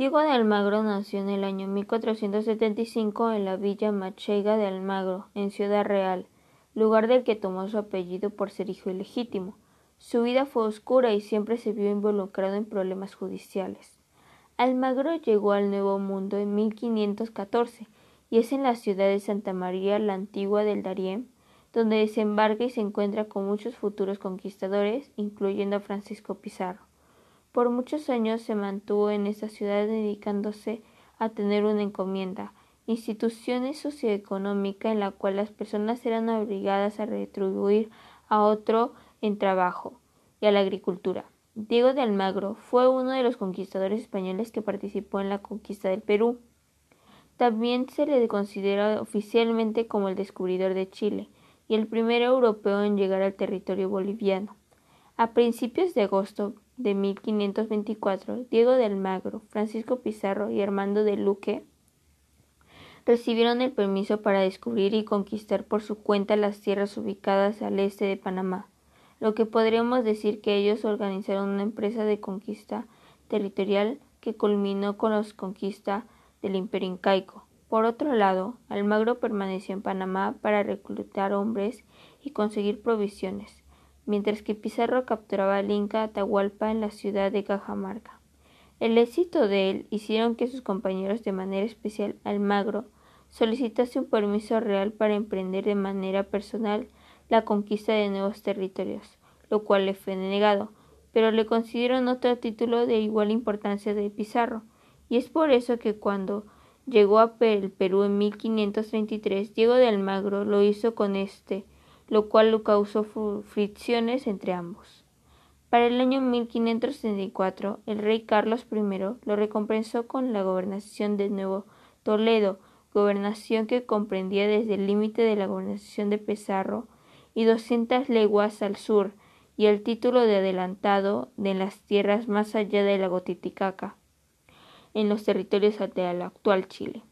Diego de Almagro nació en el año 1475 en la villa Machega de Almagro, en Ciudad Real, lugar del que tomó su apellido por ser hijo ilegítimo. Su vida fue oscura y siempre se vio involucrado en problemas judiciales. Almagro llegó al Nuevo Mundo en 1514 y es en la ciudad de Santa María la Antigua del Darién donde desembarca y se encuentra con muchos futuros conquistadores, incluyendo a Francisco Pizarro. Por muchos años se mantuvo en esta ciudad dedicándose a tener una encomienda, institución socioeconómica en la cual las personas eran obligadas a retribuir a otro en trabajo y a la agricultura. Diego de Almagro fue uno de los conquistadores españoles que participó en la conquista del Perú. También se le considera oficialmente como el descubridor de Chile y el primer europeo en llegar al territorio boliviano. A principios de agosto de 1524, Diego de Almagro, Francisco Pizarro y Armando de Luque recibieron el permiso para descubrir y conquistar por su cuenta las tierras ubicadas al este de Panamá, lo que podríamos decir que ellos organizaron una empresa de conquista territorial que culminó con la conquista del imperio incaico. Por otro lado, Almagro permaneció en Panamá para reclutar hombres y conseguir provisiones mientras que Pizarro capturaba al Inca Atahualpa en la ciudad de Cajamarca. El éxito de él hicieron que sus compañeros, de manera especial Almagro, solicitase un permiso real para emprender de manera personal la conquista de nuevos territorios, lo cual le fue denegado, pero le concedieron otro título de igual importancia de Pizarro, y es por eso que cuando llegó a el Perú en 1533, Diego de Almagro lo hizo con este lo cual causó fricciones entre ambos. Para el año 1534, el rey Carlos I lo recompensó con la gobernación de Nuevo Toledo, gobernación que comprendía desde el límite de la gobernación de Pizarro y doscientas leguas al sur, y el título de adelantado de las tierras más allá de la Gotiticaca, en los territorios del actual Chile.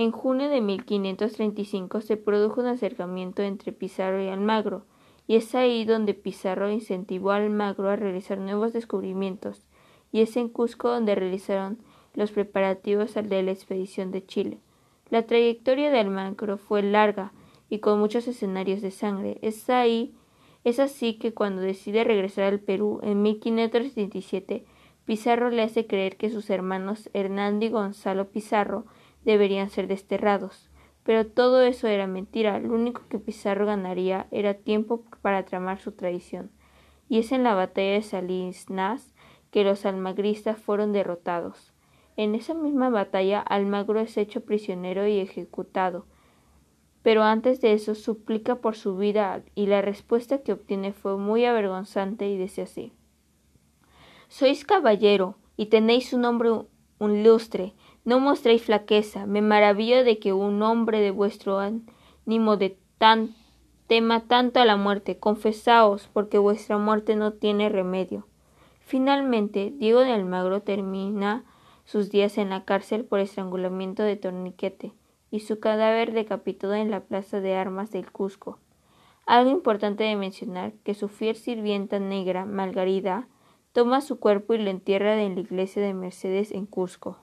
En junio de 1535 se produjo un acercamiento entre Pizarro y Almagro, y es ahí donde Pizarro incentivó a Almagro a realizar nuevos descubrimientos, y es en Cusco donde realizaron los preparativos de la expedición de Chile. La trayectoria de Almagro fue larga y con muchos escenarios de sangre. Es ahí es así que cuando decide regresar al Perú en 1537, Pizarro le hace creer que sus hermanos Hernando y Gonzalo Pizarro deberían ser desterrados. Pero todo eso era mentira, lo único que Pizarro ganaría era tiempo para tramar su traición. Y es en la batalla de Salinas que los almagristas fueron derrotados. En esa misma batalla Almagro es hecho prisionero y ejecutado. Pero antes de eso suplica por su vida y la respuesta que obtiene fue muy avergonzante y dice así Sois caballero y tenéis un nombre un no mostréis flaqueza. Me maravillo de que un hombre de vuestro ánimo de tan tema tanto a la muerte. Confesaos, porque vuestra muerte no tiene remedio. Finalmente, Diego de Almagro termina sus días en la cárcel por estrangulamiento de torniquete y su cadáver decapitado en la plaza de armas del Cusco. Algo importante de mencionar que su fiel sirvienta negra, Margarida, toma su cuerpo y lo entierra en la iglesia de Mercedes en Cusco.